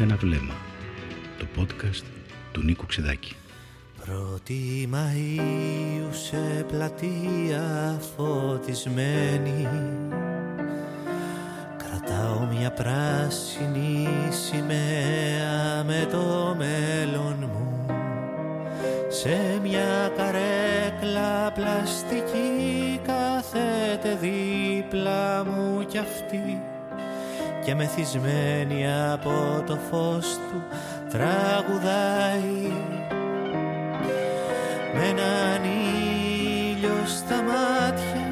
«Ένα βλέμμα», το podcast του Νίκου Ξεδάκη. Πρώτη Μαΐου σε πλατεία φωτισμένη. Κρατάω μια πράσινη σημαία με το μέλλον μου. Σε μια καρέκλα πλαστική κάθεται δίπλα μου κι αυτή και μεθυσμένη από το φως του τραγουδάει με έναν ήλιο στα μάτια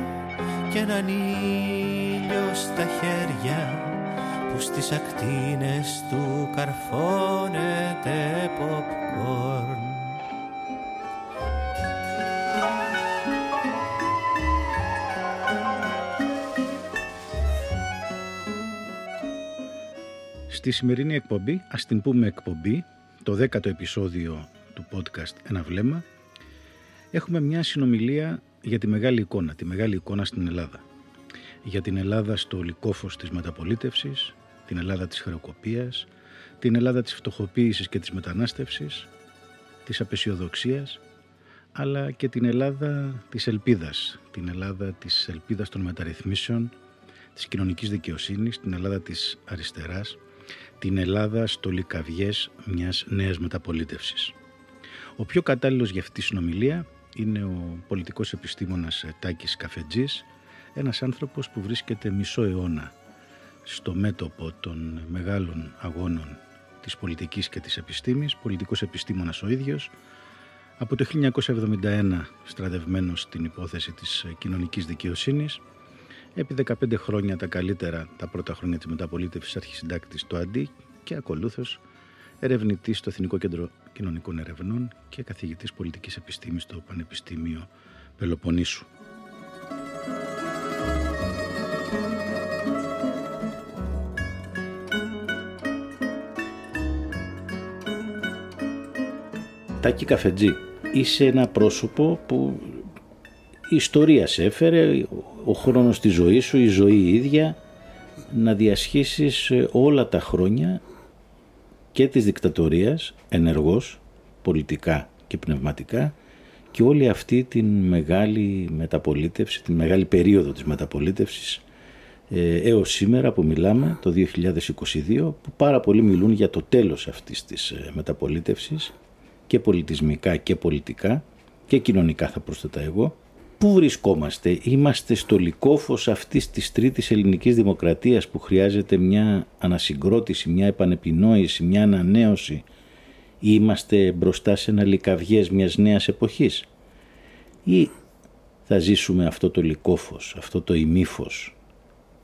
και έναν ήλιο στα χέρια που στις ακτίνες του καρφώνεται popcorn. Στη σημερινή εκπομπή, ας την πούμε εκπομπή, το δέκατο επεισόδιο του podcast «Ένα βλέμμα», έχουμε μια συνομιλία για τη μεγάλη εικόνα, τη μεγάλη εικόνα στην Ελλάδα. Για την Ελλάδα στο λικόφος της μεταπολίτευσης, την Ελλάδα της χρεοκοπίας, την Ελλάδα της φτωχοποίησης και της μετανάστευσης, της απεσιοδοξίας, αλλά και την Ελλάδα της ελπίδας, την Ελλάδα της ελπίδας των μεταρρυθμίσεων, της κοινωνικής δικαιοσύνης, την Ελλάδα της αριστεράς, την Ελλάδα στο λικαβιές μιας νέας μεταπολίτευσης. Ο πιο κατάλληλος για αυτή τη συνομιλία είναι ο πολιτικός επιστήμονας Τάκης Καφετζής, ένας άνθρωπος που βρίσκεται μισό αιώνα στο μέτωπο των μεγάλων αγώνων της πολιτικής και της επιστήμης, πολιτικός επιστήμονας ο ίδιος, από το 1971 στρατευμένος στην υπόθεση της κοινωνικής δικαιοσύνης, Επί 15 χρόνια τα καλύτερα τα πρώτα χρόνια της μεταπολίτευσης αρχισυντάκτης στο ΑΝΤΙ και ακολούθως ερευνητής στο Εθνικό Κέντρο Κοινωνικών Ερευνών και καθηγητής πολιτικής επιστήμης στο Πανεπιστήμιο Πελοποννήσου. Τάκη Καφετζή, είσαι ένα πρόσωπο που η ιστορία σε έφερε, ο χρόνος της ζωής σου, η ζωή ίδια, να διασχίσεις ε, όλα τα χρόνια και της δικτατορίας, ενεργός, πολιτικά και πνευματικά και όλη αυτή την μεγάλη μεταπολίτευση, την μεγάλη περίοδο της μεταπολίτευσης ε, έως σήμερα που μιλάμε, το 2022, που πάρα πολλοί μιλούν για το τέλος αυτής της ε, μεταπολίτευσης και πολιτισμικά και πολιτικά και κοινωνικά θα προσθέτα εγώ Πού βρισκόμαστε, είμαστε στο λικόφος αυτής της τρίτης ελληνικής δημοκρατίας που χρειάζεται μια ανασυγκρότηση, μια επανεπινόηση, μια ανανέωση; Ή είμαστε μπροστά σε ένα λικαβιές μιας νέας εποχής; Ή θα ζήσουμε αυτό το λικόφος, αυτό το ημίφος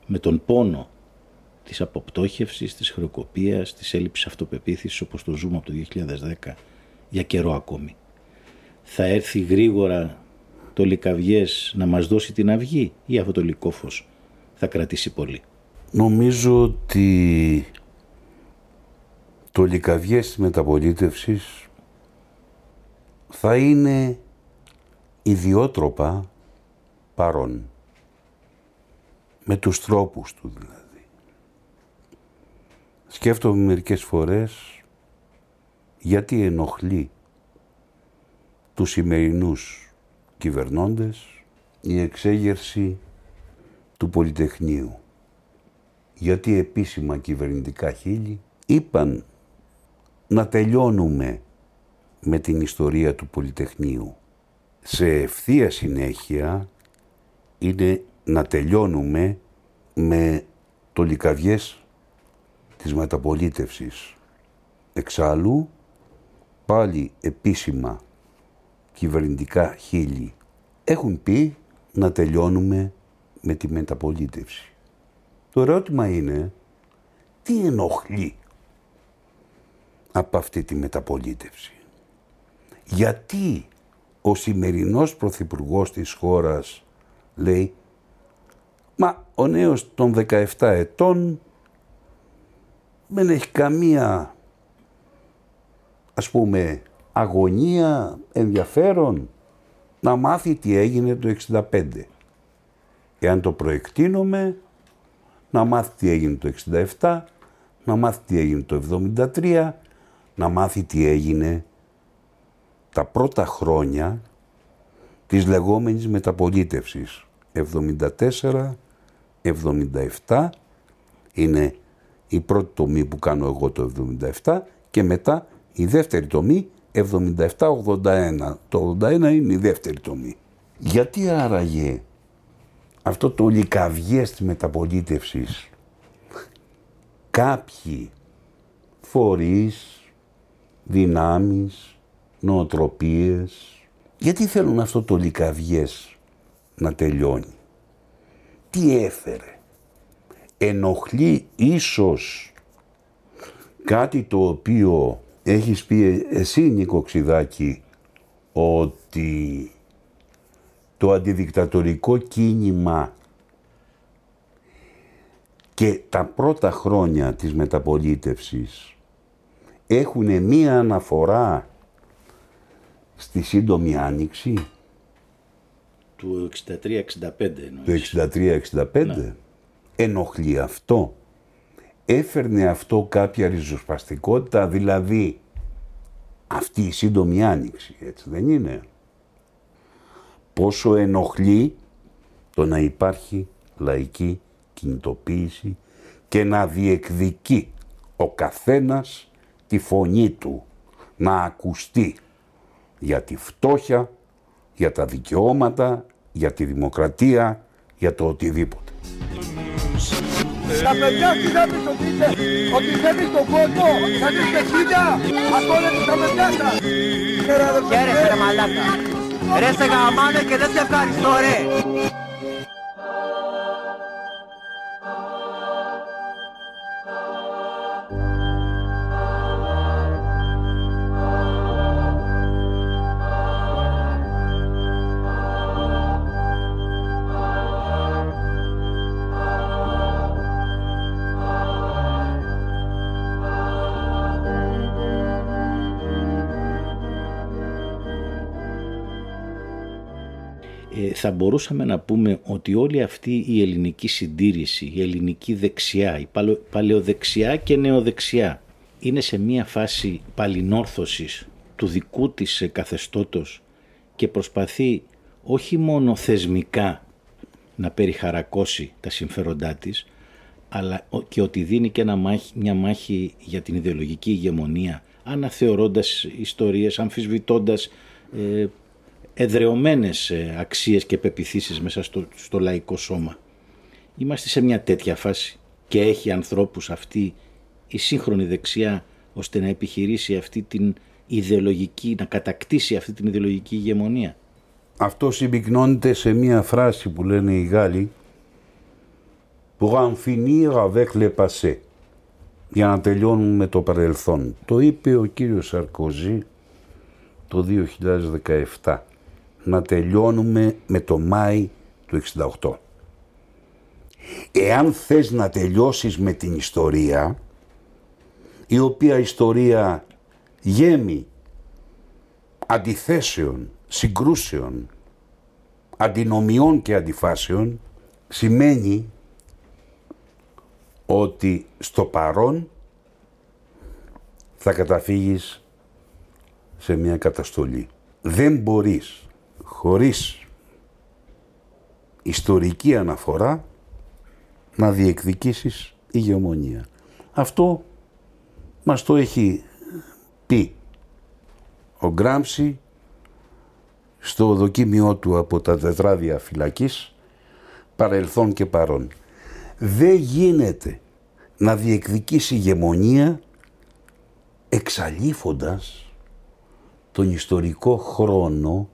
με τον πόνο της αποπτώχευσης, της χρεοκοπίας, της έλλειψης αυτοπεποίθησης όπως το ζούμε από το 2010 για καιρό ακόμη; Θα έρθει γρήγορα το Λικαβιές να μας δώσει την αυγή ή αυτό το λικόφος θα κρατήσει πολύ; Νομίζω ότι το Λικαβιές της μεταπολίτευσης θα είναι ιδιότροπα παρόν. Με τους τρόπους του δηλαδή. Σκέφτομαι μερικές φορές γιατί ενοχλεί τους σημερινούς κυβερνώντες η εξέγερση του Πολυτεχνείου. Γιατί επίσημα κυβερνητικά χείλη είπαν να τελειώνουμε με την ιστορία του Πολυτεχνείου. Σε ευθεία συνέχεια είναι να τελειώνουμε με το λικαβιές της μεταπολίτευσης. Εξάλλου, πάλι επίσημα κυβερνητικά χείλη έχουν πει να τελειώνουμε με τη μεταπολίτευση. Το ερώτημα είναι τι ενοχλεί από αυτή τη μεταπολίτευση; Γιατί ο σημερινός πρωθυπουργός της χώρας λέει «Μα ο νέος των 17 ετών δεν έχει καμία ας πούμε αγωνία, ενδιαφέρον να μάθει τι έγινε το 65. Εάν το προεκτείνουμε, να μάθει τι έγινε το 67, να μάθει τι έγινε το 73, να μάθει τι έγινε τα πρώτα χρόνια της λεγόμενης μεταπολίτευσης. 74, 77 είναι η πρώτη τομή που κάνω εγώ το 77 και μετά η δεύτερη τομή 77-81. Το 81 είναι η δεύτερη τομή. Γιατί άραγε αυτό το λικαβιές της μεταπολίτευσης; Κάποιοι φορείς, δυνάμεις, νοοτροπίες, γιατί θέλουν αυτό το λικαβιές να τελειώνει; Τι έφερε; Ενοχλεί ίσως κάτι το οποίο έχεις πει εσύ Νίκο Ξιδάκη ότι το αντιδικτατορικό κίνημα και τα πρώτα χρόνια της μεταπολίτευσης έχουν μία αναφορά στη σύντομη άνοιξη; Του 63-65 Του 63-65. Ναι. Ενοχλεί αυτό; Έφερνε αυτό κάποια ριζοσπαστικότητα, δηλαδή αυτή η σύντομη άνοιξη, έτσι δεν είναι; Πόσο ενοχλεί το να υπάρχει λαϊκή κινητοποίηση και να διεκδικεί ο καθένας τη φωνή του να ακουστεί για τη φτώχεια, για τα δικαιώματα, για τη δημοκρατία, για το οτιδήποτε. Τα παιδιά τι θα πεις ότι είσαι, ότι θέλεις τον κόσμο, ότι θα πεις πεσίδια, αυτό λέτε τα παιδιά σας. Χαίρεσαι ρε μαλάκα. Ρε σε γαμάνε και δεν σε ευχαριστώ ρε. Θα μπορούσαμε να πούμε ότι όλη αυτή η ελληνική συντήρηση, η ελληνική δεξιά, η παλαιοδεξιά και νεοδεξιά είναι σε μία φάση παλινόρθωσης του δικού της καθεστώτος και προσπαθεί όχι μόνο θεσμικά να περιχαρακώσει τα συμφέροντά της, αλλά και ότι δίνει και ένα μάχη, μια μάχη για την ιδεολογική ηγεμονία, αναθεωρώντας ιστορίες, αμφισβητώντας ε, εδρεωμένες ε, αξίες και πεπιθήσεις μέσα στο, στο λαϊκό σώμα. Είμαστε σε μια τέτοια φάση και έχει ανθρώπους αυτή η σύγχρονη δεξιά ώστε να επιχειρήσει αυτή την ιδεολογική, να κατακτήσει αυτή την ιδεολογική ηγεμονία. Αυτό συμπυκνώνεται σε μια φράση που λένε οι Γάλλοι «Pour en finir avec le passé» για να τελειώνουν με το παρελθόν. Το είπε ο κύριος Σαρκοζή το 2017 να τελειώνουμε με το Μάη του 68. Εάν θες να τελειώσεις με την ιστορία, η οποία ιστορία γέμει αντιθέσεων, συγκρούσεων, αντινομιών και αντιφάσεων, σημαίνει ότι στο παρόν θα καταφύγεις σε μια καταστολή. Δεν μπορείς χωρίς ιστορική αναφορά να διεκδικήσεις ηγεμονία. Αυτό μας το έχει πει ο Γκράμψη στο δοκίμιό του από τα τετράδια φυλακής παρελθόν και παρόν. Δεν γίνεται να διεκδικήσει ηγεμονία εξαλείφοντας τον ιστορικό χρόνο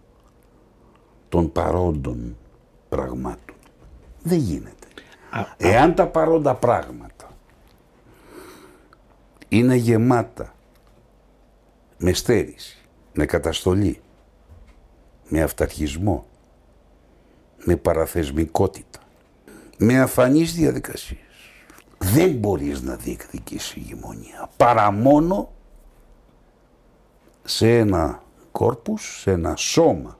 των παρόντων πραγμάτων. Δεν γίνεται. Εάν τα παρόντα πράγματα είναι γεμάτα με στέρηση, με καταστολή, με αυταρχισμό, με παραθεσμικότητα, με αφανείς διαδικασίες, δεν μπορείς να διεκδικήσεις ηγεμονία παρά μόνο σε ένα κόρπους, σε ένα σώμα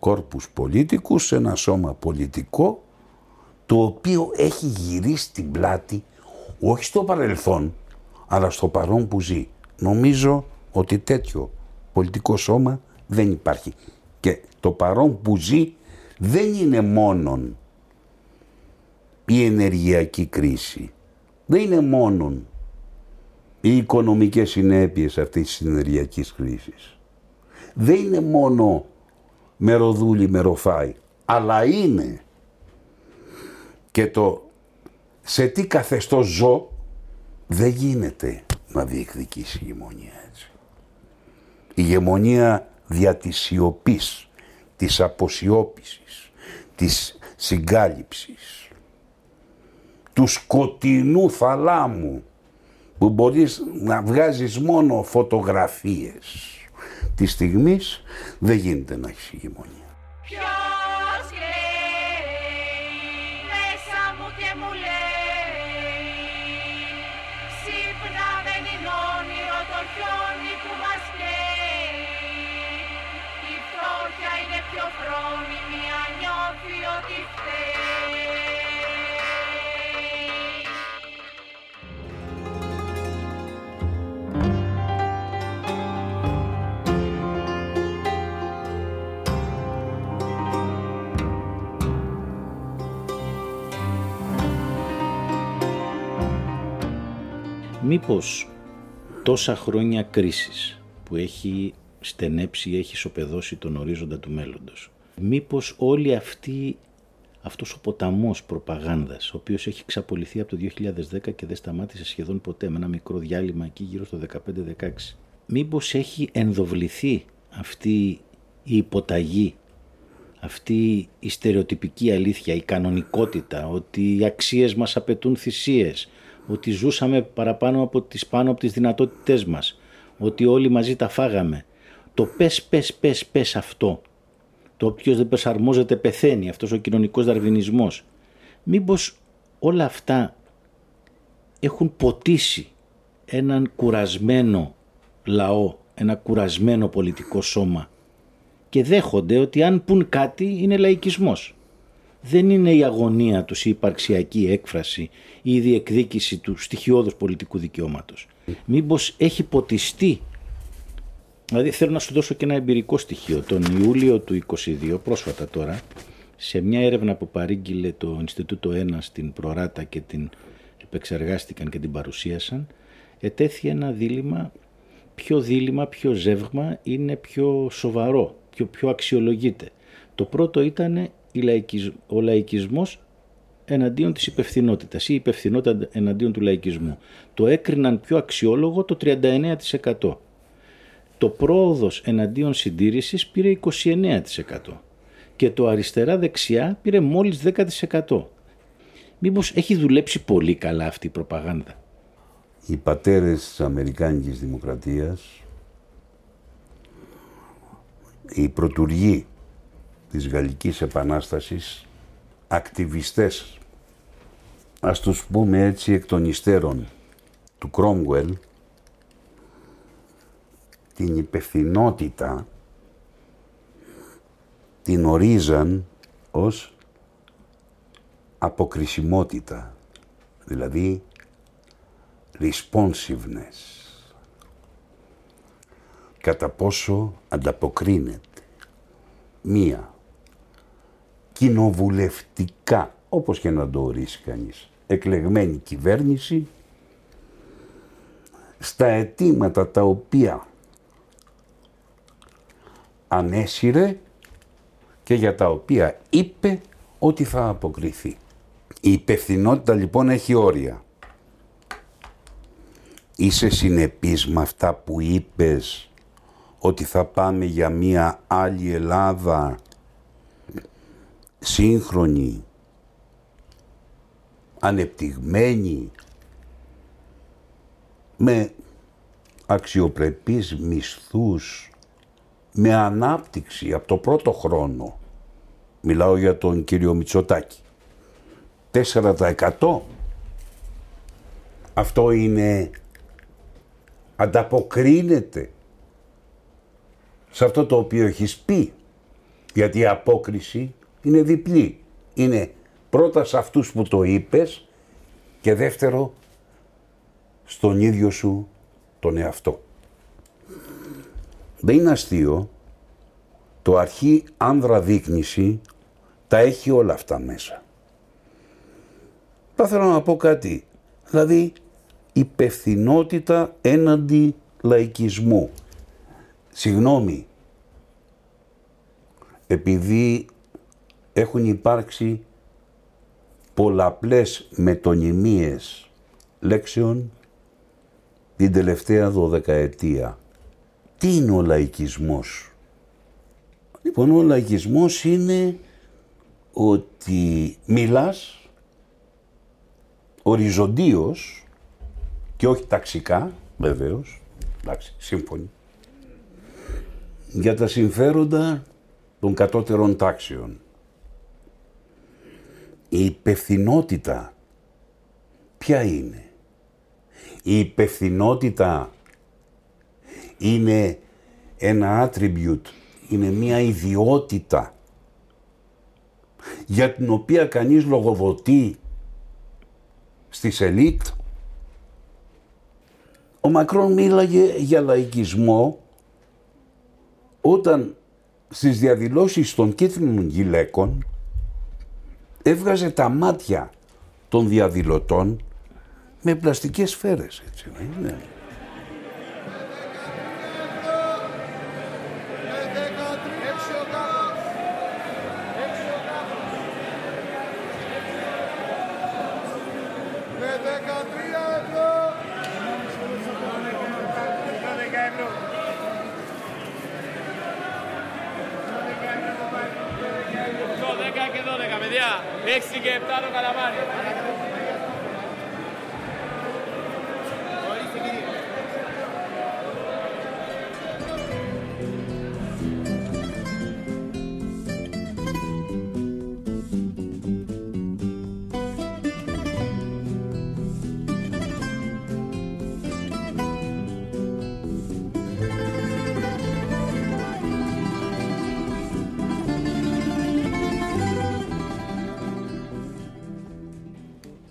κόρπους πολίτικους, σε ένα σώμα πολιτικό το οποίο έχει γυρίσει την πλάτη όχι στο παρελθόν, αλλά στο παρόν που ζει. Νομίζω ότι τέτοιο πολιτικό σώμα δεν υπάρχει. Και το παρόν που ζει δεν είναι μόνον η ενεργειακή κρίση. Δεν είναι μόνον οι οικονομικές συνέπειες αυτής της ενεργειακής κρίσης. Δεν είναι μόνο μεροδούλη, μεροφάι, αλλά είναι. Και το σε τι καθεστώς ζω δεν γίνεται να διεκδικήσει η ηγεμονία έτσι. Η ηγεμονία δια της σιωπής, της αποσιώπησης, της συγκάλυψης, του σκοτεινού θαλάμου που μπορείς να βγάζεις μόνο φωτογραφίες τη στιγμής δεν γίνεται να έχεις ηγεμονία. Ποιος κλαίει μέσα μου και μου λέει Ξύπνα δεν είναι όνειρο το χιόνι που μας καίει Η φτώχεια είναι πιο φρόνιμη αν νιώθει ότι φταίει Μήπως τόσα χρόνια κρίσης που έχει στενέψει, έχει σοπεδώσει τον ορίζοντα του μέλλοντος. Μήπως όλη αυτή, αυτός ο ποταμός προπαγάνδας, ο οποίος έχει ξαπολυθεί από το 2010 και δεν σταμάτησε σχεδόν ποτέ με ένα μικρό διάλειμμα εκεί γύρω στο 15-16. Μήπως έχει ενδοβληθεί αυτή η υποταγή αυτή η στερεοτυπική αλήθεια, η κανονικότητα, ότι οι αξίες μας απαιτούν θυσίες, ότι ζούσαμε παραπάνω από τις, πάνω από τις δυνατότητές μας, ότι όλοι μαζί τα φάγαμε. Το πες, πες, πες, πες αυτό, το όποιος δεν προσαρμόζεται πεθαίνει, αυτός ο κοινωνικός δαρβινισμός. Μήπως όλα αυτά έχουν ποτίσει έναν κουρασμένο λαό, ένα κουρασμένο πολιτικό σώμα και δέχονται ότι αν πουν κάτι είναι λαϊκισμός δεν είναι η αγωνία τους η υπαρξιακή έκφραση ή η διεκδίκηση του στοιχειώδους πολιτικού δικαιώματος. Μήπως έχει ποτιστεί Δηλαδή θέλω να σου δώσω και ένα εμπειρικό στοιχείο. Τον Ιούλιο του 22, πρόσφατα τώρα, σε μια έρευνα που παρήγγειλε το Ινστιτούτο 1 στην Προράτα και την επεξεργάστηκαν και την παρουσίασαν, ετέθη ένα δίλημα, ποιο δίλημα, ποιο ζεύγμα είναι πιο σοβαρό, πιο, πιο αξιολογείται. Το πρώτο ήταν ο λαϊκισμός εναντίον της υπευθυνότητας ή η υπευθυνότητα εναντίον του λαϊκισμού. Το έκριναν πιο αξιόλογο το 39%. Το πρόοδος εναντίον συντήρησης πήρε 29% και το αριστερά-δεξιά πήρε μόλις 10%. Μήπως έχει δουλέψει πολύ καλά αυτή η προπαγάνδα; Οι πατέρες της Αμερικάνικης Δημοκρατίας, οι πρωτουργοί της Γαλλικής Επανάστασης ακτιβιστές ας τους πούμε έτσι εκ των υστέρων του Κρόμουελ την υπευθυνότητα την ορίζαν ως αποκρισιμότητα δηλαδή responsiveness. Κατά πόσο ανταποκρίνεται μία κοινοβουλευτικά, όπως και να το ορίσει κανείς, εκλεγμένη κυβέρνηση στα αιτήματα τα οποία ανέσυρε και για τα οποία είπε ότι θα αποκριθεί. Η υπευθυνότητα λοιπόν έχει όρια. Είσαι συνεπής με αυτά που είπες ότι θα πάμε για μία άλλη Ελλάδα; Σύγχρονη, ανεπτυγμένη, με αξιοπρεπείς μισθούς, με ανάπτυξη από το πρώτο χρόνο. Μιλάω για τον κύριο Μητσοτάκη. 4% αυτό είναι ανταποκρίνεται σε αυτό το οποίο έχεις πει. Γιατί η απόκριση είναι διπλή. Είναι πρώτα σε αυτούς που το είπες και δεύτερο στον ίδιο σου τον εαυτό. Δεν είναι αστείο. Το αρχή άνδρα δείκνηση τα έχει όλα αυτά μέσα. Θα θέλω να πω κάτι. Δηλαδή, υπευθυνότητα έναντι λαϊκισμού. Συγγνώμη, επειδή έχουν υπάρξει πολλαπλές μετωνυμίες λέξεων την τελευταία δωδεκαετία. Τι είναι ο λαϊκισμός; Λοιπόν, ο λαϊκισμός είναι ότι μιλάς οριζοντίως και όχι ταξικά, βεβαίως, εντάξει, σύμφωνοι, για τα συμφέροντα των κατώτερων τάξεων. Η υπευθυνότητα ποια είναι; Η υπευθυνότητα είναι ένα attribute, είναι μια ιδιότητα για την οποία κανείς λογοδοτεί στις ελίτ. Ο Μακρόν μίλαγε για λαϊκισμό όταν στις διαδηλώσεις των κίτρινων γυλαίκων έβγαζε τα μάτια των διαδηλωτών με πλαστικές σφαίρες, έτσι δεν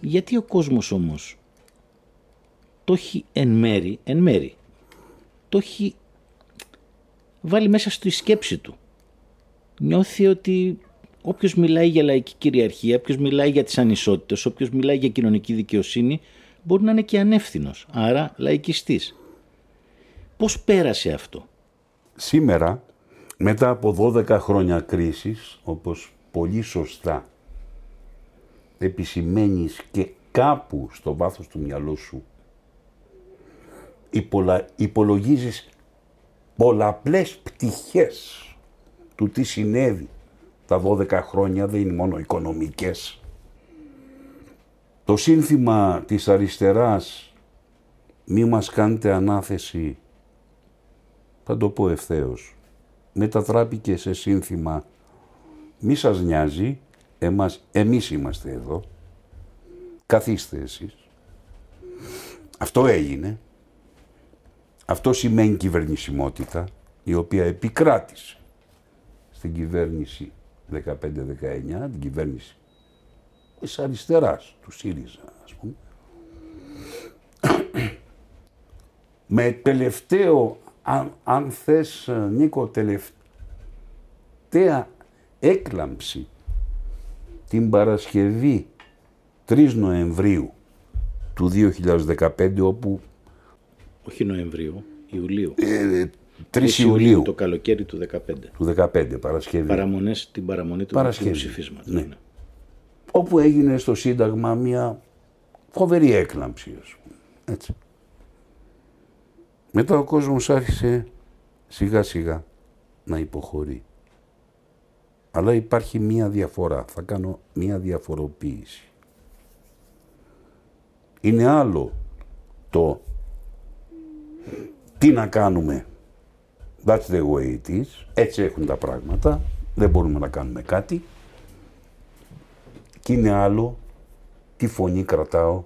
Γιατί ο κόσμος όμως το έχει εν μέρη, εν μέρη, το έχει βάλει μέσα στη σκέψη του. Νιώθει ότι όποιος μιλάει για λαϊκή κυριαρχία, όποιος μιλάει για τις ανισότητες, όποιος μιλάει για κοινωνική δικαιοσύνη, μπορεί να είναι και ανεύθυνος, άρα λαϊκιστής. Πώς πέρασε αυτό; Σήμερα, μετά από 12 χρόνια κρίσης, όπως πολύ σωστά επισημαίνεις και κάπου στο βάθος του μυαλού σου υπολα... υπολογίζεις πολλαπλές πτυχές του τι συνέβη τα 12 χρόνια, δεν είναι μόνο οικονομικές. Το σύνθημα της αριστεράς «Μη μας κάνετε ανάθεση», θα το πω ευθέως, μετατράπηκε σε σύνθημα «Μη σας νοιάζει, εμάς, εμείς είμαστε εδώ, καθίστε εσείς». Αυτό έγινε. Αυτό σημαίνει κυβερνησιμότητα, η οποία επικράτησε στην κυβέρνηση 15-19, την κυβέρνηση της αριστεράς, του ΣΥΡΙΖΑ, ας πούμε. Με τελευταίο, αν, αν θες, Νίκο, τελευταία έκλαμψη την Παρασκευή 3 Νοεμβρίου του 2015, όπου Όχι Νοεμβρίου, Ιουλίου. ε, 3 3 Ιουλίου Το καλοκαίρι του 2015. του 2015, Παρασκευή. Παραμονές, την παραμονή του Παρασκευή, ψηφίσματος. ναι. όπου έγινε στο Σύνταγμα μια φοβερή έκλαμψη, ας πούμε. Έτσι. Μετά ο κόσμος άρχισε σιγά σιγά να υποχωρεί. Αλλά υπάρχει μία διαφορά. Θα κάνω μία διαφοροποίηση. Είναι άλλο το τι να κάνουμε. That's the way it is. Έτσι έχουν τα πράγματα. Δεν μπορούμε να κάνουμε κάτι. Και είναι άλλο τι φωνή κρατάω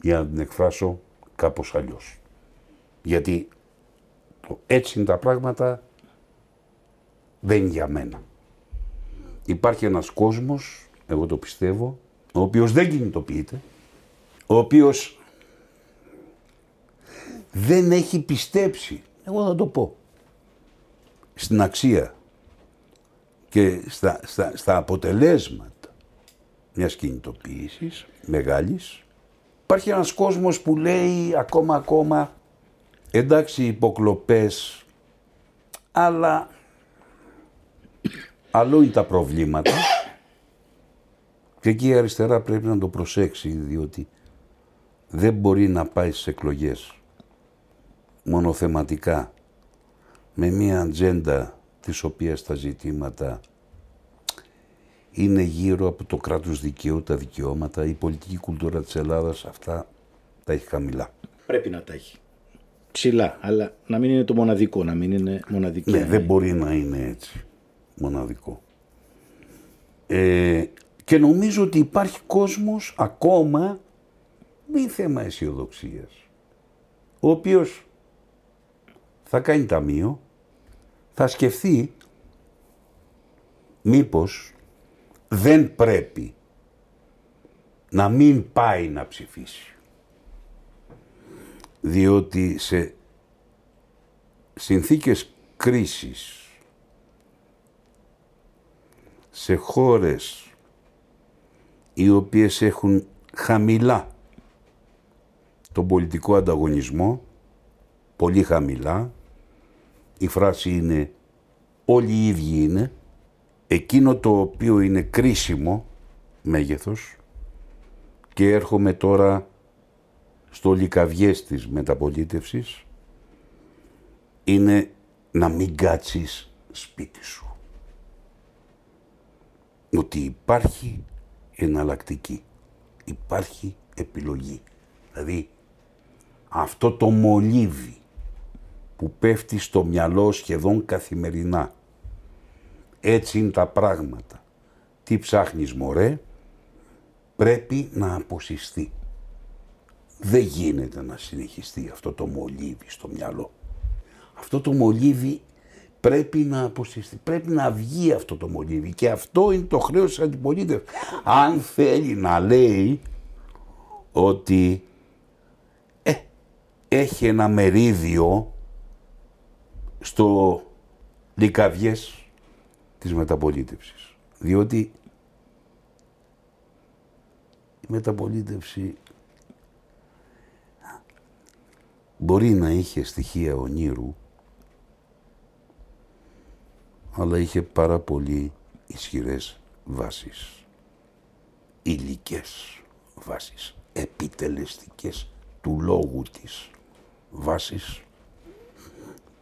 για να την εκφράσω κάπως αλλιώς. Γιατί το έτσι είναι τα πράγματα δεν είναι για μένα. Υπάρχει ένας κόσμος, εγώ το πιστεύω, ο οποίος δεν κινητοποιείται, ο οποίος δεν έχει πιστέψει, εγώ θα το πω, στην αξία και στα, στα, στα αποτελέσματα μιας κινητοποίησης μεγάλης. Υπάρχει ένας κόσμος που λέει ακόμα ακόμα εντάξει υποκλοπές αλλά αλλού είναι τα προβλήματα και εκεί η αριστερά πρέπει να το προσέξει διότι δεν μπορεί να πάει στις εκλογές μονοθεματικά με μια ατζέντα της οποίας τα ζητήματα είναι γύρω από το κράτος δικαίου, τα δικαιώματα, η πολιτική κουλτούρα της Ελλάδας, αυτά τα έχει χαμηλά. Πρέπει να τα έχει. Ψηλά, αλλά να μην είναι το μοναδικό, να μην είναι μοναδική. Ναι, δεν μπορεί να είναι έτσι, μοναδικό. Ε, και νομίζω ότι υπάρχει κόσμος ακόμα, μη θέμα αισιοδοξίας, ο οποίος θα κάνει ταμείο, θα σκεφτεί μήπως δεν πρέπει να μην πάει να ψηφίσει. Διότι σε συνθήκες κρίσης, σε χώρες οι οποίες έχουν χαμηλά τον πολιτικό ανταγωνισμό, πολύ χαμηλά, η φράση είναι όλοι οι ίδιοι είναι, εκείνο το οποίο είναι κρίσιμο μέγεθος και έρχομαι τώρα στο λικαβιές της μεταπολίτευσης είναι να μην κάτσεις σπίτι σου. Ότι υπάρχει εναλλακτική, υπάρχει επιλογή. Δηλαδή αυτό το μολύβι που πέφτει στο μυαλό σχεδόν καθημερινά έτσι είναι τα πράγματα. Τι ψάχνεις μωρέ, πρέπει να αποσυστεί. Δεν γίνεται να συνεχιστεί αυτό το μολύβι στο μυαλό. Αυτό το μολύβι πρέπει να αποσυστεί. Πρέπει να βγει αυτό το μολύβι και αυτό είναι το χρέος της αντιπολίτευσης. Αν θέλει να λέει ότι ε, έχει ένα μερίδιο στο Λικαβιές της μεταπολίτευσης. Διότι η μεταπολίτευση μπορεί να είχε στοιχεία ονείρου, αλλά είχε πάρα πολύ ισχυρές βάσεις, υλικές βάσεις, επιτελεστικές του λόγου της βάσεις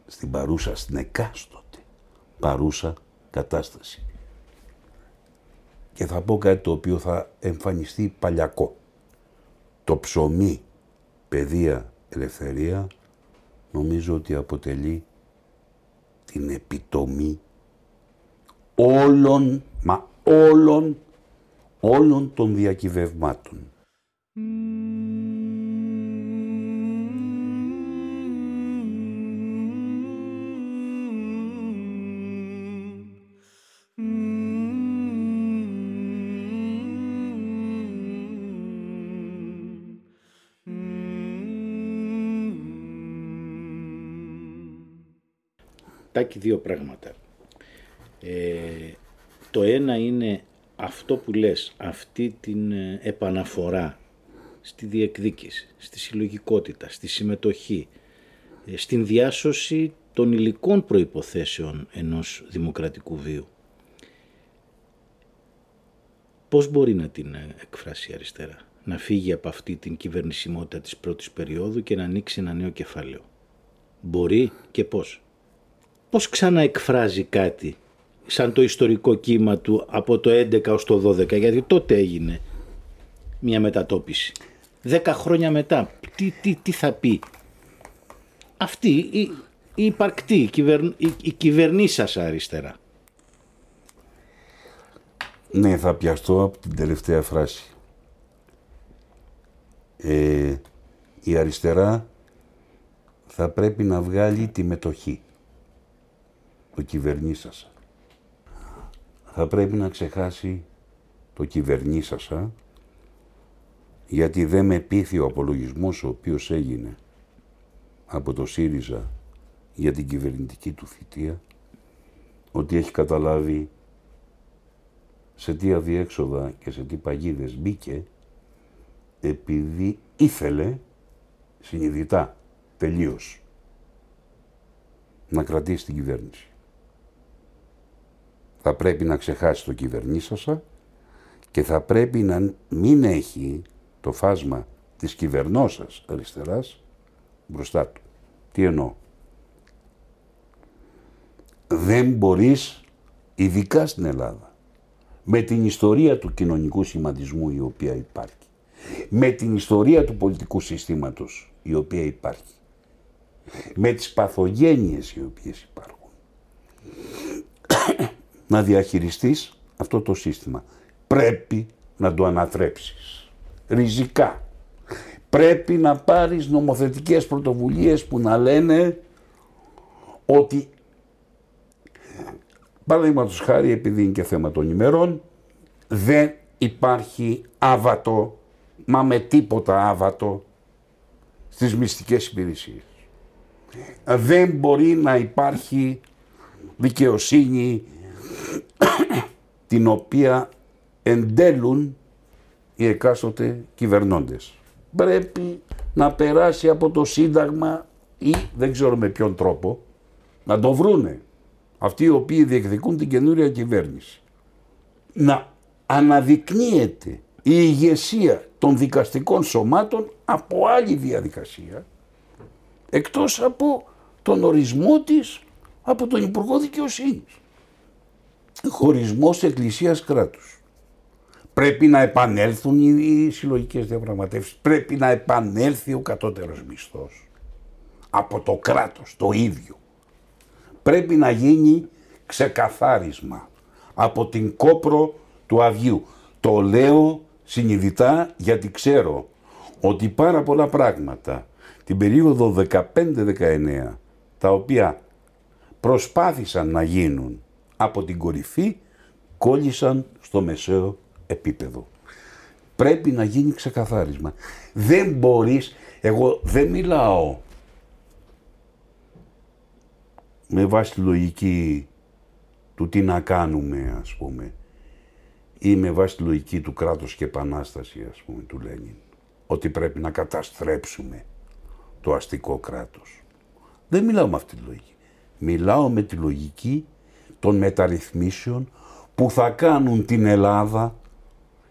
στην παρούσα, στην εκάστοτε παρούσα κατάσταση. Και θα πω κάτι το οποίο θα εμφανιστεί παλιακό. Το ψωμί, παιδεία, ελευθερία, νομίζω ότι αποτελεί την επιτομή όλων, μα όλων, όλων των διακυβευμάτων. Τάκη δύο πράγματα. Ε, το ένα είναι αυτό που λες, αυτή την ε, επαναφορά στη διεκδίκηση, στη συλλογικότητα, στη συμμετοχή, ε, στην διάσωση των υλικών προϋποθέσεων ενός δημοκρατικού βίου. Πώς μπορεί να την ε, εκφράσει η αριστερά, να φύγει από αυτή την κυβερνησιμότητα της πρώτης περίοδου και να ανοίξει ένα νέο κεφάλαιο. Μπορεί και πώς; Πώς ξαναεκφράζει κάτι σαν το ιστορικό κύμα του από το 11 ως το 12 γιατί τότε έγινε μια μετατόπιση. Δέκα χρόνια μετά τι, τι, τι θα πει; Αυτή η, η υπαρκτή, η, κυβερ, η, η κυβερνήσασα αριστερά. Ναι, θα πιαστώ από την τελευταία φράση. Ε, η αριστερά θα πρέπει να βγάλει τη μετοχή το κυβερνήσασα. Θα πρέπει να ξεχάσει το κυβερνήσασα γιατί δεν με πείθει ο απολογισμός ο οποίος έγινε από το ΣΥΡΙΖΑ για την κυβερνητική του θητεία ότι έχει καταλάβει σε τι αδιέξοδα και σε τι παγίδες μπήκε επειδή ήθελε συνειδητά, τελείως, να κρατήσει την κυβέρνηση. Θα πρέπει να ξεχάσει το κυβερνήσασα και θα πρέπει να μην έχει το φάσμα της κυβερνώσας αριστεράς μπροστά του. Τι εννοώ; Δεν μπορείς, ειδικά στην Ελλάδα, με την ιστορία του κοινωνικού σημαντισμού η οποία υπάρχει, με την ιστορία του πολιτικού συστήματος η οποία υπάρχει, με τις παθογένειες οι οποίες υπάρχουν, να διαχειριστείς αυτό το σύστημα. Πρέπει να το ανατρέψεις. Ριζικά. Πρέπει να πάρεις νομοθετικές πρωτοβουλίες που να λένε ότι παραδείγματος χάρη επειδή είναι και θέμα των ημερών δεν υπάρχει άβατο μα με τίποτα άβατο στις μυστικές υπηρεσίες. Δεν μπορεί να υπάρχει δικαιοσύνη την οποία εντέλουν οι εκάστοτε κυβερνώντες. Πρέπει να περάσει από το Σύνταγμα ή δεν ξέρω με ποιον τρόπο να το βρούνε αυτοί οι οποίοι διεκδικούν την καινούρια κυβέρνηση. Να αναδεικνύεται η ηγεσία των δικαστικών σωμάτων από άλλη διαδικασία εκτός από τον ορισμό της από τον Υπουργό Δικαιοσύνης. Χωρισμός εκκλησίας κράτους. Πρέπει να επανέλθουν οι συλλογικές διαπραγματεύσεις. Πρέπει να επανέλθει ο κατώτερος μισθός. Από το κράτος, το ίδιο. Πρέπει να γίνει ξεκαθάρισμα από την κόπρο του Αυγίου. Το λέω συνειδητά γιατί ξέρω ότι πάρα πολλά πράγματα την περίοδο 15-19 τα οποία προσπάθησαν να γίνουν από την κορυφή κόλλησαν στο μεσαίο επίπεδο. Πρέπει να γίνει ξεκαθάρισμα. Δεν μπορείς, εγώ δεν μιλάω με βάση τη λογική του τι να κάνουμε ας πούμε ή με βάση τη λογική του κράτους και επανάσταση ας πούμε του Λένιν ότι πρέπει να καταστρέψουμε το αστικό κράτος. Δεν μιλάω με αυτή τη λογική. Μιλάω με τη λογική των μεταρρυθμίσεων που θα κάνουν την Ελλάδα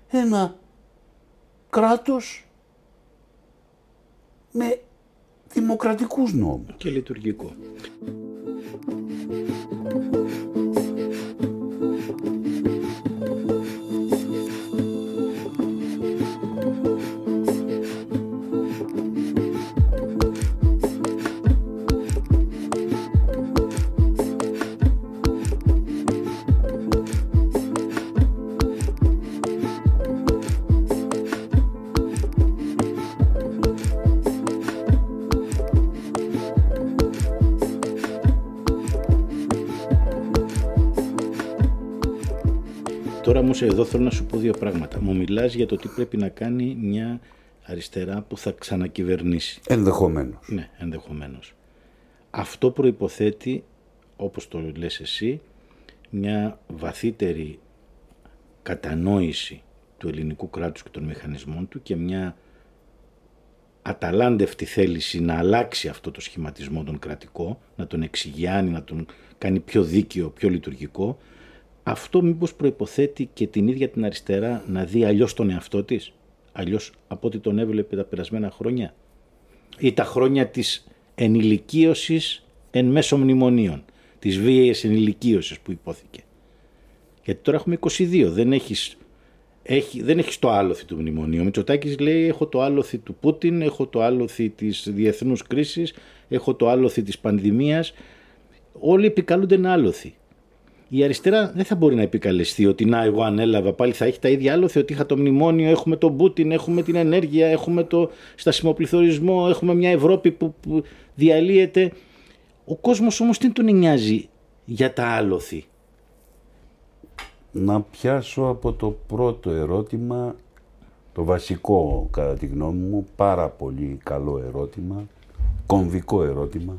ένα κράτος με δημοκρατικούς νόμους. Και λειτουργικό. Εδώ θέλω να σου πω δύο πράγματα. Μου μιλάς για το τι πρέπει να κάνει μια αριστερά που θα ξανακυβερνήσει. Ενδεχομένως. Ναι, ενδεχομένως. Αυτό προϋποθέτει, όπως το λες εσύ, μια βαθύτερη κατανόηση του ελληνικού κράτους και των μηχανισμών του και μια αταλάντευτη θέληση να αλλάξει αυτό το σχηματισμό τον κρατικό, να τον εξηγιάνει, να τον κάνει πιο δίκαιο, πιο λειτουργικό, αυτό μήπως προϋποθέτει και την ίδια την αριστερά να δει αλλιώς τον εαυτό της, αλλιώς από ό,τι τον έβλεπε τα περασμένα χρόνια ή τα χρόνια της ενηλικίωσης εν μέσω μνημονίων, της βίαιης ενηλικίωσης που υπόθηκε. Γιατί τώρα έχουμε 22, δεν έχεις, έχει, δεν έχεις το άλοθη του μνημονίου. Ο Μητσοτάκης λέει έχω το άλοθη του Πούτιν, έχω το άλοθη της διεθνούς κρίσης, έχω το άλοθη της πανδημίας. Όλοι επικαλούνται ένα άλοθη η αριστερά δεν θα μπορεί να επικαλεστεί ότι να εγώ ανέλαβα πάλι θα έχει τα ίδια άλοθη ότι είχα το μνημόνιο, έχουμε τον Πούτιν, έχουμε την ενέργεια, έχουμε το στασιμοπληθωρισμό, έχουμε μια Ευρώπη που, που διαλύεται. Ο κόσμος όμως δεν τον νοιάζει για τα άλοθη; Να πιάσω από το πρώτο ερώτημα, το βασικό κατά τη γνώμη μου, πάρα πολύ καλό ερώτημα, κομβικό ερώτημα.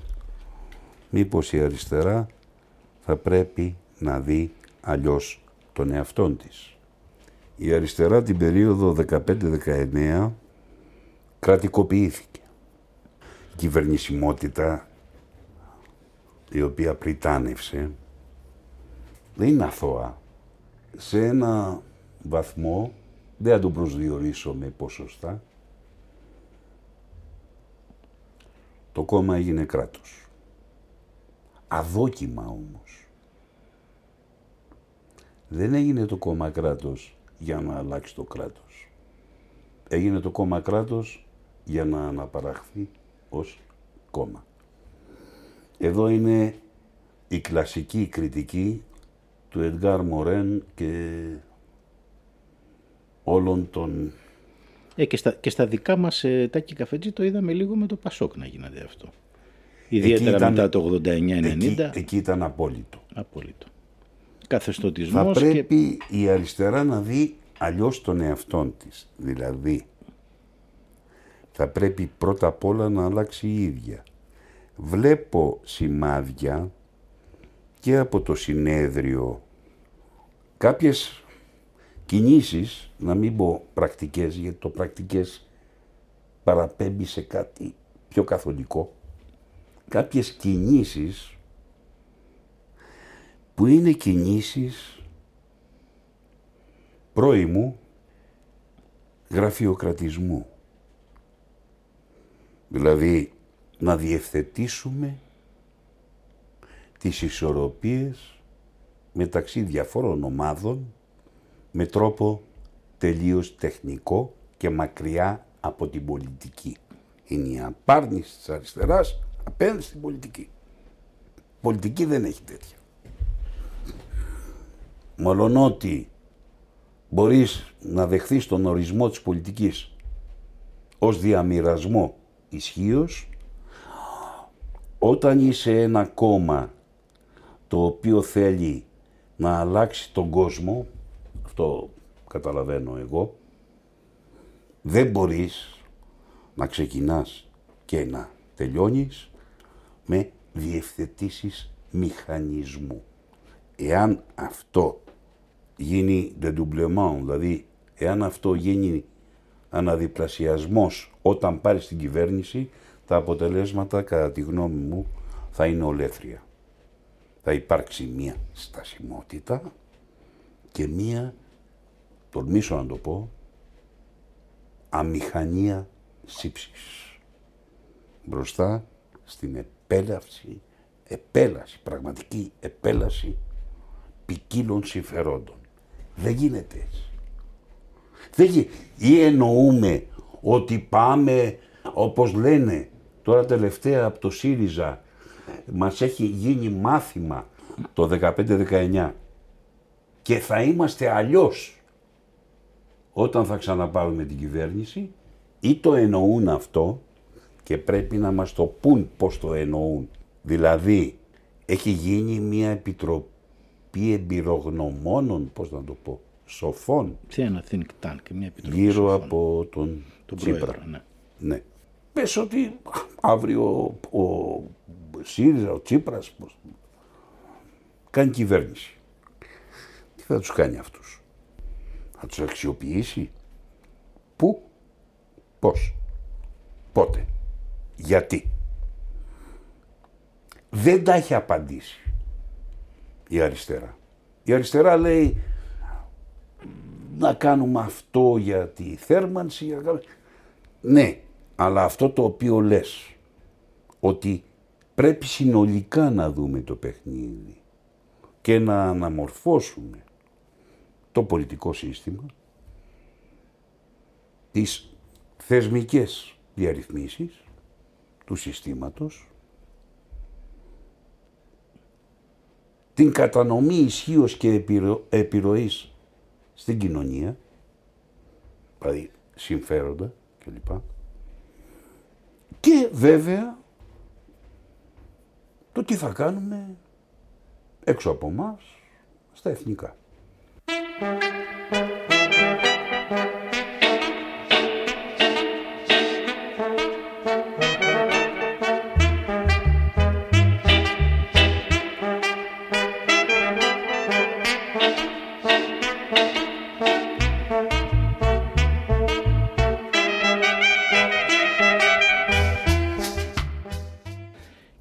Μήπως η αριστερά θα πρέπει να δει αλλιώς τον εαυτόν της. Η αριστερά την περίοδο 15-19 κρατικοποιήθηκε. Η κυβερνησιμότητα η οποία πριτάνευσε δεν είναι αθώα. Σε ένα βαθμό, δεν θα το προσδιορίσω με ποσοστά, το κόμμα έγινε κράτος. Αδόκιμα όμως. Δεν έγινε το κόμμα κράτος για να αλλάξει το κράτος. Έγινε το κόμμα κράτος για να αναπαραχθεί ως κόμμα. Εδώ είναι η κλασική κριτική του Εντγκάρ Μορέν και όλων των... Ε, και, στα, και στα δικά μας ε, τάκι καφέτζι το είδαμε λίγο με το Πασόκ να γίνεται αυτό. Ιδιαίτερα ήταν- μετά το 89-90. Εκεί, εκεί ήταν απόλυτο. Απόλυτο. Θα Καθεστωτισμός και πρέπει η αριστερά να δει αλλιώς τον εαυτόν της. Δηλαδή, θα πρέπει πρώτα απ' όλα να αλλάξει η ίδια. Βλέπω σημάδια και από το συνέδριο κάποιες κινήσεις, να μην πω πρακτικές, γιατί το πρακτικές παραπέμπει σε κάτι πιο καθολικό, κάποιες κινήσεις που είναι κινήσεις πρώιμου γραφειοκρατισμού. Δηλαδή να διευθετήσουμε τις ισορροπίες μεταξύ διαφόρων ομάδων με τρόπο τελείως τεχνικό και μακριά από την πολιτική. Είναι η απάρνηση της αριστεράς απέναντι στην πολιτική. Πολιτική δεν έχει τέτοια. Μολονότι μπορείς να δεχθείς τον ορισμό της πολιτικής ως διαμοιρασμό ισχύω, όταν είσαι ένα κόμμα το οποίο θέλει να αλλάξει τον κόσμο, αυτό καταλαβαίνω εγώ, δεν μπορείς να ξεκινάς και να τελειώνεις με διευθετήσεις μηχανισμού. Εάν αυτό γίνει dedoublement, δηλαδή εάν αυτό γίνει αναδιπλασιασμός όταν πάρει την κυβέρνηση, τα αποτελέσματα κατά τη γνώμη μου θα είναι ολέθρια. Θα υπάρξει μία στασιμότητα και μία, τολμήσω να το πω, αμηχανία σύψης. Μπροστά στην επέλαση, επέλαση, πραγματική επέλαση ποικίλων συμφερόντων. Δεν γίνεται έτσι. Δεν γι... Ή εννοούμε ότι πάμε, όπως λένε τώρα τελευταία από το ΣΥΡΙΖΑ, μας έχει γίνει μάθημα το 15-19 και θα είμαστε αλλιώς όταν θα ξαναπάρουμε την κυβέρνηση ή το εννοούν αυτό και πρέπει να μας το πούν πώς το εννοούν. Δηλαδή, έχει γίνει μια επιτροπή εμπειρογνωμόνων, πώς να το πω, σοφών, σε ένα think tank, μια επιτροπή γύρω σοφών. από τον, τον Τσίπρα. πρόεδρο. Ναι. Ναι. Πες ότι αύριο ο, ο ΣΥΡΙΖΑ, ο Τσίπρας, πώς, κάνει κυβέρνηση. Τι θα τους κάνει αυτούς; Θα τους αξιοποιήσει; Πού, πώς, πότε, γιατί; Δεν τα έχει απαντήσει η αριστερά. Η αριστερά λέει να κάνουμε αυτό για τη θέρμανση. για να κάνουμε- Ναι, αλλά αυτό το οποίο λες, ότι πρέπει συνολικά να δούμε το παιχνίδι και να αναμορφώσουμε το πολιτικό σύστημα, τις θεσμικές διαρρυθμίσεις του συστήματος, την κατανομή ισχύως και επιρρο... επιρροής στην κοινωνία, δηλαδή συμφέροντα κλπ. Και βέβαια το τι θα κάνουμε έξω από μας στα εθνικά.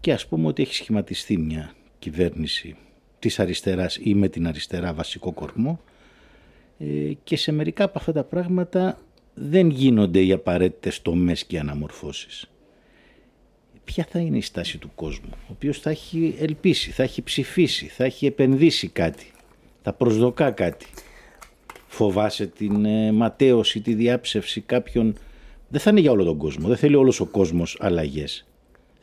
Και ας πούμε ότι έχει σχηματιστεί μια κυβέρνηση της αριστεράς ή με την αριστερά βασικό κορμό ε, και σε μερικά από αυτά τα πράγματα δεν γίνονται οι απαραίτητες τομές και αναμορφώσεις. Ποια θα είναι η στάση του κόσμου, ο οποίος θα έχει ελπίσει, θα έχει ψηφίσει, θα έχει επενδύσει κάτι, θα προσδοκά κάτι; Φοβάσαι την ε, ματέωση, τη διάψευση κάποιων... Δεν θα είναι για όλο τον κόσμο, δεν θέλει όλος ο κόσμος αλλαγές.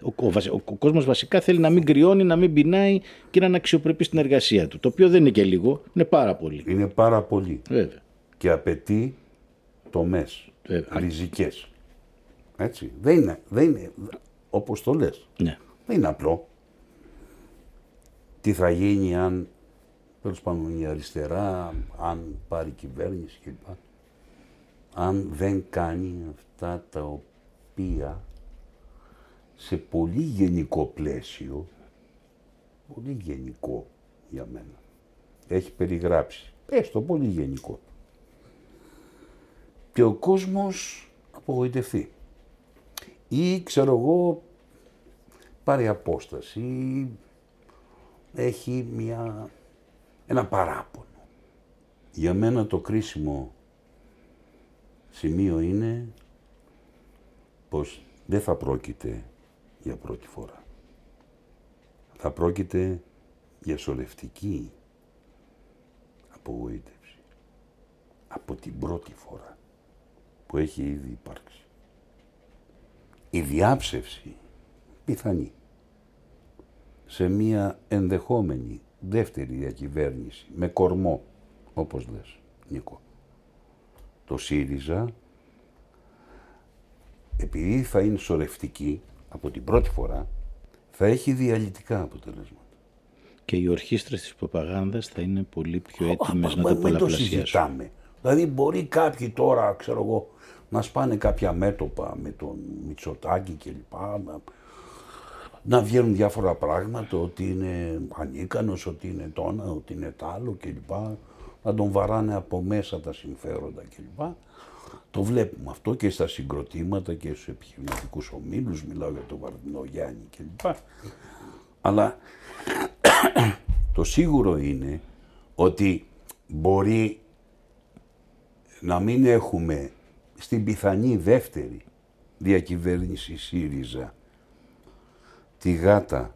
Ο, ο, βασι- ο, ο κόσμος βασικά θέλει να μην κρυώνει, να μην πεινάει και να είναι αξιοπρεπή στην εργασία του. Το οποίο δεν είναι και λίγο, είναι πάρα πολύ. Είναι πάρα πολύ. Βέβαια. Και απαιτεί τομές, Βέβαια. ριζικές. Έτσι. Δεν είναι, δεν είναι όπως το λες. Ναι. Δεν είναι απλό. Τι θα γίνει αν, τέλος πάντων, η αριστερά, αν πάρει κυβέρνηση κλπ. Αν δεν κάνει αυτά τα οποία σε πολύ γενικό πλαίσιο, πολύ γενικό για μένα, έχει περιγράψει. Πες το πολύ γενικό. Και ο κόσμος απογοητευτεί. Ή ξέρω εγώ πάρει απόσταση ή έχει μια, ένα παράπονο. Για μένα το κρίσιμο σημείο είναι πως δεν θα πρόκειται για πρώτη φορά. Θα πρόκειται για σωρευτική απογοήτευση. Από την πρώτη φορά που έχει ήδη υπάρξει. Η διάψευση πιθανή σε μία ενδεχόμενη δεύτερη διακυβέρνηση με κορμό, όπως λες, Νίκο. Το ΣΥΡΙΖΑ, επειδή θα είναι σωρευτική από την πρώτη φορά, θα έχει διαλυτικά αποτελέσματα. Και οι ορχήστρες της προπαγάνδας θα είναι πολύ πιο έτοιμες Μα- να το μην το πολλαπλασιάσουν. συζητάμε. Δηλαδή μπορεί κάποιοι τώρα, ξέρω εγώ, να σπάνε κάποια μέτωπα με τον Μητσοτάκη κλπ. Να, να βγαίνουν διάφορα πράγματα, ότι είναι ανίκανος, ότι είναι τόνα, ότι είναι τ' άλλο κλπ. Να τον βαράνε από μέσα τα συμφέροντα κλπ. Το βλέπουμε αυτό και στα συγκροτήματα και στους επιχειρηματικούς ομίλους, μιλάω για τον Βαρδινό Γιάννη κλπ. Αλλά το σίγουρο είναι ότι μπορεί να μην έχουμε στην πιθανή δεύτερη διακυβέρνηση ΣΥΡΙΖΑ τη γάτα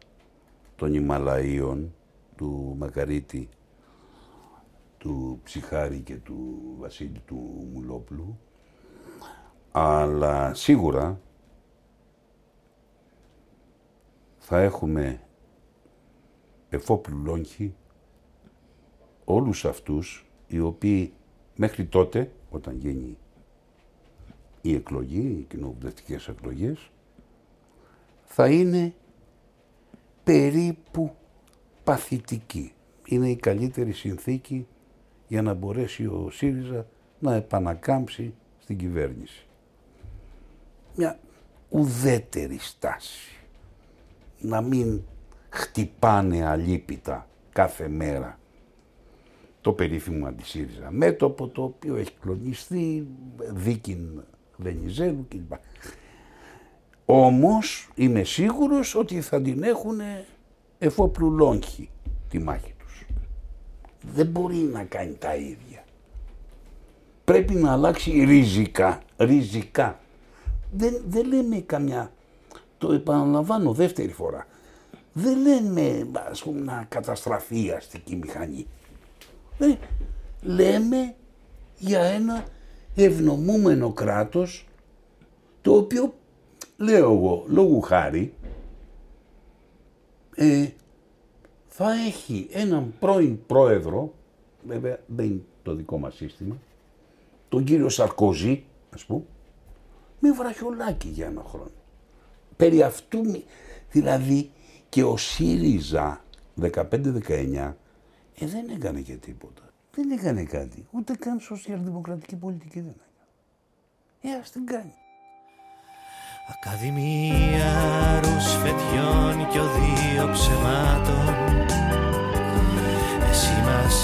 των Ιμαλαίων του Μακαρίτη, του Ψυχάρη και του Βασίλη του Μουλόπουλου αλλά σίγουρα θα έχουμε εφόπλου λόγχη όλους αυτούς οι οποίοι μέχρι τότε, όταν γίνει η εκλογή, οι κοινοβουλευτικές εκλογές, θα είναι περίπου παθητικοί. Είναι η καλύτερη συνθήκη για να μπορέσει ο ΣΥΡΙΖΑ να επανακάμψει στην κυβέρνηση. Μια ουδέτερη στάση. Να μην χτυπάνε αλίπητα κάθε μέρα το περίφημο αντισύριζα μέτωπο το οποίο έχει κλονιστεί, δίκην Βενιζέλου κλπ. Όμως είμαι σίγουρος ότι θα την έχουν εφόπλου λόγχη τη μάχη τους. Δεν μπορεί να κάνει τα ίδια. Πρέπει να αλλάξει ριζικά, ριζικά. Δεν, δεν λέμε καμιά, το επαναλαμβάνω δεύτερη φορά, δεν λέμε ας πούμε να καταστραφεί η αστική μηχανή. Ε, λέμε για ένα ευνομούμενο κράτος το οποίο, λέω εγώ, λόγου χάρη, ε, θα έχει έναν πρώην πρόεδρο, βέβαια δεν είναι το δικό μας σύστημα, τον κύριο Σαρκοζή, ας πούμε, με βραχιολάκι για ένα χρόνο. Περί αυτού, μι- δηλαδή και ο ΣΥΡΙΖΑ 15-19 ε, δεν έκανε και τίποτα. Δεν έκανε κάτι. Ούτε καν σοσιαλδημοκρατική πολιτική δεν έκανε. Ε, ας την κάνει. Ακαδημία ρουσφετιών και οδείο ψεμάτων εσύ μας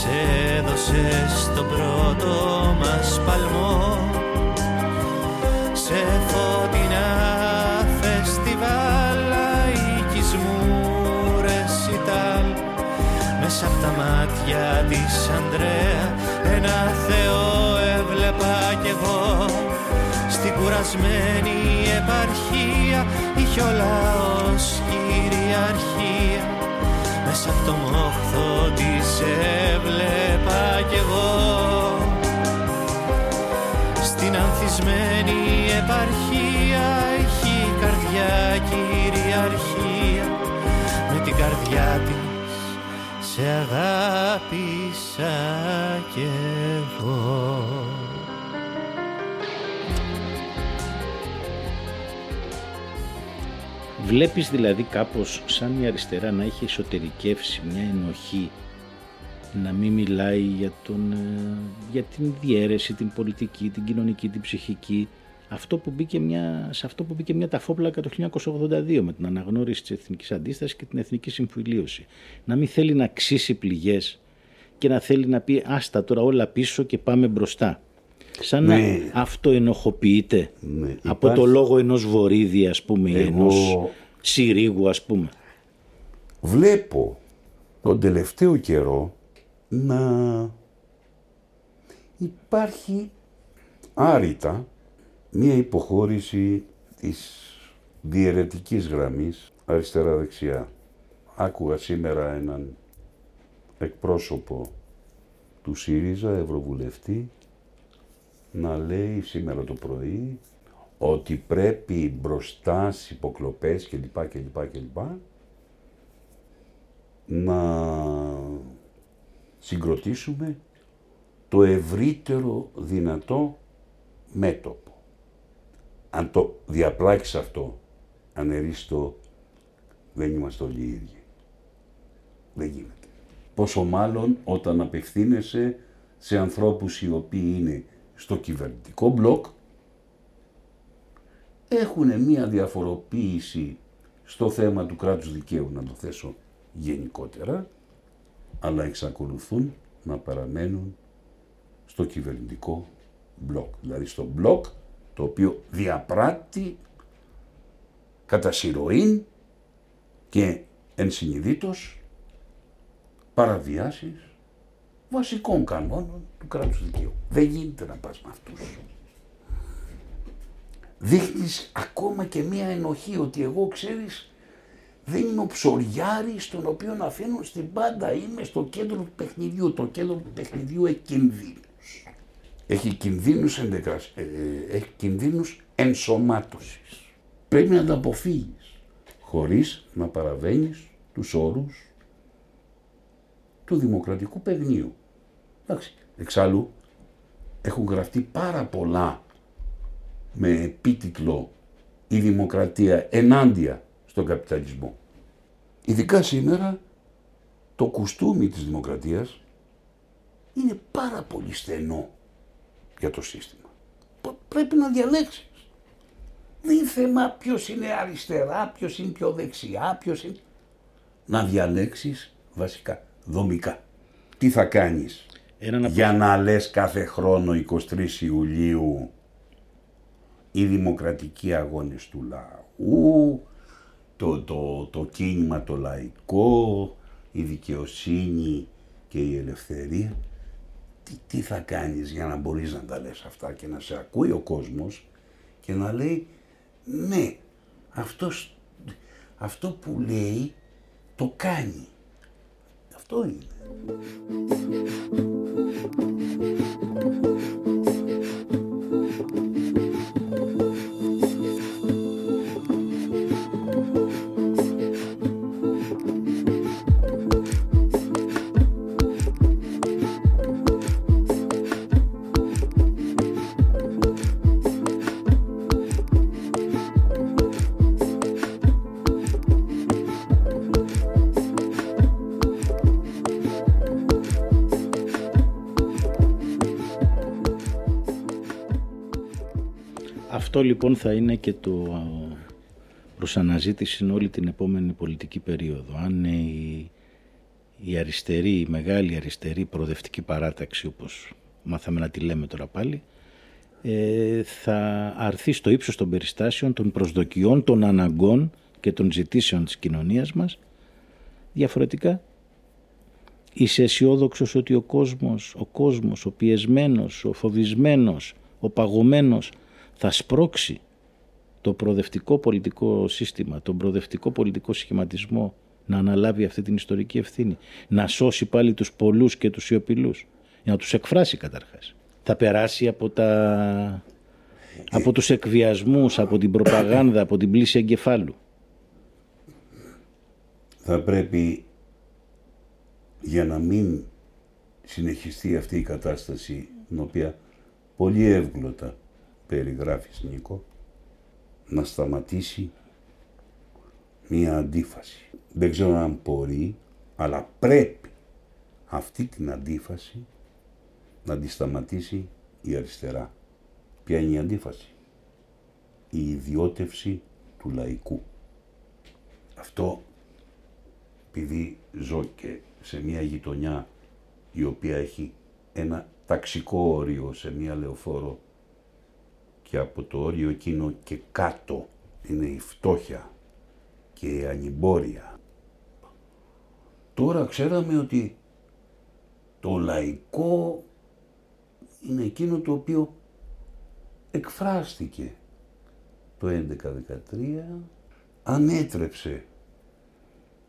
έδωσες πρώτο μας παλμό. Σε φωτεινά φεστιβάλ η κισμουρεσιταλ, Μέσα από τα μάτια της Ανδρέα ένα Θεό έβλεπα κι εγώ. Στην κουρασμένη επαρχία είχε ο λαός κυριαρχία μέσα από το μόχθο της έβλεπα κι εγώ. Στην ανθισμένη επαρχία έχει η καρδιά κυριαρχία. Με την καρδιά της σε αγάπησα κι εγώ Βλέπεις δηλαδή κάπως σαν η αριστερά να έχει εσωτερικεύσει μια ενοχή να μην μιλάει για, τον, ε, για την διαίρεση, την πολιτική, την κοινωνική, την ψυχική. Αυτό που μπήκε μια, σε αυτό που μπήκε μια ταφόπλακα το 1982 με την αναγνώριση της εθνικής αντίστασης και την εθνική συμφιλίωση. Να μην θέλει να ξύσει πληγές και να θέλει να πει άστα τώρα όλα πίσω και πάμε μπροστά. Σαν Ναι. να αυτό ενοχοποιείται Ναι, από υπάρχει- το λόγο ενός Βορύδη ας πούμε ή Εγώ- ενός Συρίγου ας πούμε. Βλέπω τον τελευταίο καιρό να υπάρχει άρρητα μία υποχώρηση της διαιρετικής γραμμής αριστερά-δεξιά. Άκουγα σήμερα έναν εκπρόσωπο του ΣΥΡΙΖΑ, Ευρωβουλευτή, να λέει σήμερα το πρωί ότι πρέπει μπροστά στις υποκλοπές κλπ. κλπ, κλπ να συγκροτήσουμε το ευρύτερο δυνατό μέτωπο. Αν το διαπλάξεις αυτό, αν το δεν είμαστε όλοι οι ίδιοι. Δεν γίνεται. Πόσο μάλλον όταν απευθύνεσαι σε ανθρώπους οι οποίοι είναι στο κυβερνητικό μπλοκ, έχουν μία διαφοροποίηση στο θέμα του κράτους δικαίου, να το θέσω γενικότερα, αλλά εξακολουθούν να παραμένουν στο κυβερνητικό μπλοκ. Δηλαδή στο μπλοκ το οποίο διαπράττει κατά συρροήν και ενσυνειδήτως παραβιάσεις βασικών κανόνων του κράτους δικαίου. Δεν γίνεται να πας με αυτούς. Δείχνεις ακόμα και μία ενοχή ότι εγώ ξέρεις δεν είμαι ο ψωριάρης τον οποίο να αφήνω στην πάντα. Είμαι στο κέντρο του παιχνιδιού. Το κέντρο του παιχνιδιού έχει κινδύνους. Έχει κινδύνους, εντεκρασ... ε, ε, έχει κινδύνους ενσωμάτωσης. Πρέπει να τα αποφύγεις χωρίς να παραβαίνεις τους όρους του δημοκρατικού παιγνίου. Εντάξει, εξάλλου έχουν γραφτεί πάρα πολλά με επίτιτλο «Η δημοκρατία ενάντια στον καπιταλισμό». Ειδικά σήμερα το κουστούμι της δημοκρατίας είναι πάρα πολύ στενό για το σύστημα. Π- Πρέπει να διαλέξεις. Δεν είναι θέμα ποιος είναι αριστερά, ποιος είναι πιο δεξιά, ποιος είναι... Να διαλέξεις βασικά, δομικά. Τι θα κάνεις Έναν από- για να λες κάθε χρόνο 23 Ιουλίου οι δημοκρατικοί αγώνες του λαού, το, το, το κίνημα το λαϊκό, η δικαιοσύνη και η ελευθερία. Τι, τι θα κάνεις για να μπορείς να τα λες αυτά και να σε ακούει ο κόσμος και να λέει ναι, αυτός, αυτό που λέει το κάνει. Αυτό είναι. Αυτό λοιπόν θα είναι και το α, προς αναζήτηση in όλη την επόμενη πολιτική περίοδο. Αν η, η αριστερή, η μεγάλη αριστερή προοδευτική παράταξη όπως μάθαμε να τη λέμε τώρα πάλι ε, θα αρθεί στο ύψος των περιστάσεων, των προσδοκιών, των αναγκών και των ζητήσεων της κοινωνίας μας διαφορετικά Είσαι αισιόδοξος ότι ο κόσμος, ο κόσμος, ο πιεσμένος, ο φοβισμένος, ο παγωμένος θα σπρώξει το προοδευτικό πολιτικό σύστημα, τον προοδευτικό πολιτικό σχηματισμό να αναλάβει αυτή την ιστορική ευθύνη, να σώσει πάλι τους πολλούς και τους σιωπηλούς, για να τους εκφράσει καταρχάς. Θα περάσει από, τα... από τους εκβιασμούς, από την προπαγάνδα, από την πλήση εγκεφάλου. Θα πρέπει για να μην συνεχιστεί αυτή η κατάσταση την οποία πολύ εύγλωτα περιγράφεις Νίκο να σταματήσει μία αντίφαση. Δεν ξέρω αν μπορεί, αλλά πρέπει αυτή την αντίφαση να τη σταματήσει η αριστερά. Ποια είναι η αντίφαση; Η ιδιώτευση του λαϊκού. Αυτό επειδή ζω και σε μια γειτονιά η οποία έχει ένα ταξικό όριο σε μια λεωφόρο και από το όριο εκείνο και κάτω είναι η φτώχεια και η ανυμπόρια. Τώρα ξέραμε ότι το λαϊκό είναι εκείνο το οποίο εκφράστηκε το 11-13, ανέτρεψε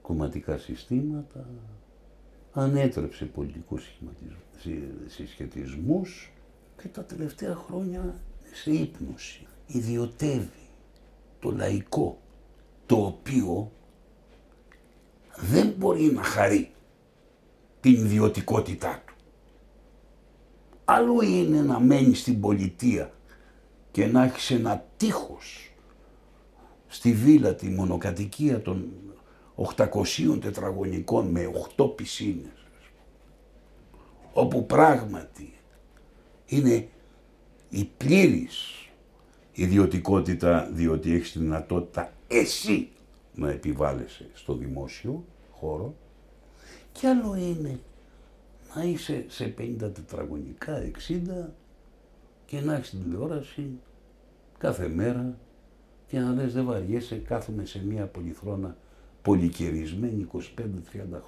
κομματικά συστήματα, ανέτρεψε πολιτικούς συσχετισμούς και τα τελευταία χρόνια σε ύπνωση. Ιδιωτεύει το λαϊκό, το οποίο δεν μπορεί να χαρεί την ιδιωτικότητά του. Άλλο είναι να μένει στην πολιτεία και να έχεις ένα τείχος στη βίλα τη μονοκατοικία των 800 τετραγωνικών με 8 πισίνες όπου πράγματι είναι η πλήρης ιδιωτικότητα διότι έχεις τη δυνατότητα εσύ να επιβάλλεσαι στο δημόσιο χώρο και άλλο είναι να είσαι σε 50 τετραγωνικά, 60 και να έχεις την τηλεόραση κάθε μέρα και να λες δεν βαριέσαι, κάθομαι σε μια πολυθρόνα πολυκαιρισμένη 25-30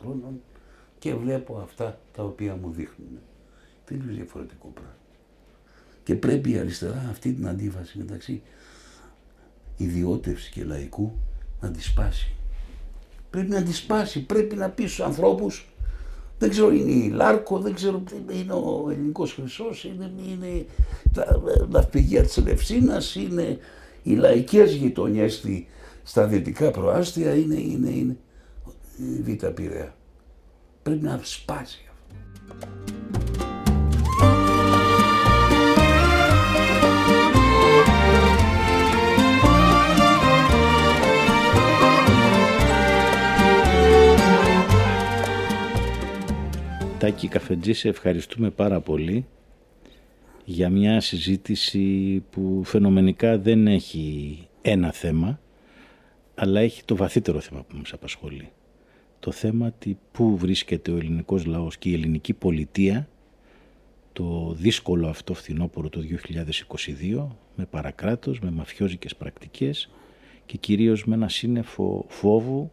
χρόνων και βλέπω αυτά τα οποία μου δείχνουν. Τελείως διαφορετικό πράγμα. Και πρέπει η αριστερά αυτή την αντίφαση μεταξύ ιδιώτευσης και λαϊκού να τη σπάσει. Πρέπει να τη σπάσει, πρέπει να πει στους ανθρώπους δεν ξέρω, είναι η Λάρκο, δεν ξέρω, είναι ο Ελληνικός Χρυσός, είναι, είναι τα ναυπηγεία της Ελευσίνα, είναι οι λαϊκές γειτονιές στα δυτικά προάστια, είναι, είναι, είναι η Β' Πειραιά. Πρέπει να σπάσει αυτό. Τάκη Καφετζής, σε ευχαριστούμε πάρα πολύ για μια συζήτηση που φαινομενικά δεν έχει ένα θέμα, αλλά έχει το βαθύτερο θέμα που μας απασχολεί. Το θέμα τι πού βρίσκεται ο ελληνικός λαός και η ελληνική πολιτεία το δύσκολο αυτό φθινόπωρο το 2022 με παρακράτος, με μαφιόζικες πρακτικές και κυρίως με ένα σύννεφο φόβου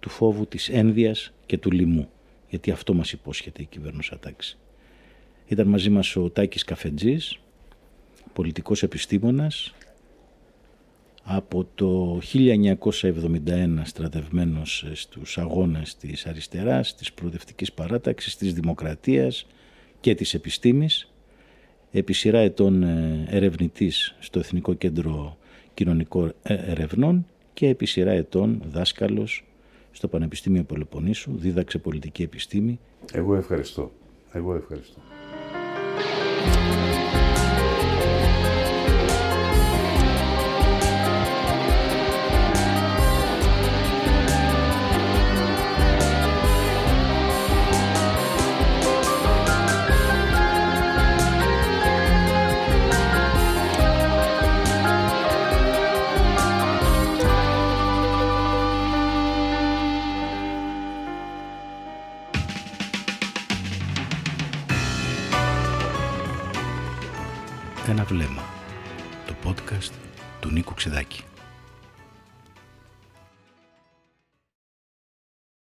του φόβου της ένδυας και του λοιμού γιατί αυτό μας υπόσχεται η κυβέρνηση τάξη. Ήταν μαζί μας ο Τάκης Καφετζής, πολιτικός επιστήμονας, από το 1971 στρατευμένος στους αγώνες της αριστεράς, της προοδευτικής παράταξης, της δημοκρατίας και της επιστήμης, επί σειρά ετών ε, ερευνητής στο Εθνικό Κέντρο Κοινωνικών Ερευνών και επί σειρά ετών δάσκαλος στο Πανεπιστήμιο Πελοποννήσου, δίδαξε πολιτική επιστήμη. Εγώ ευχαριστώ. Εγώ ευχαριστώ.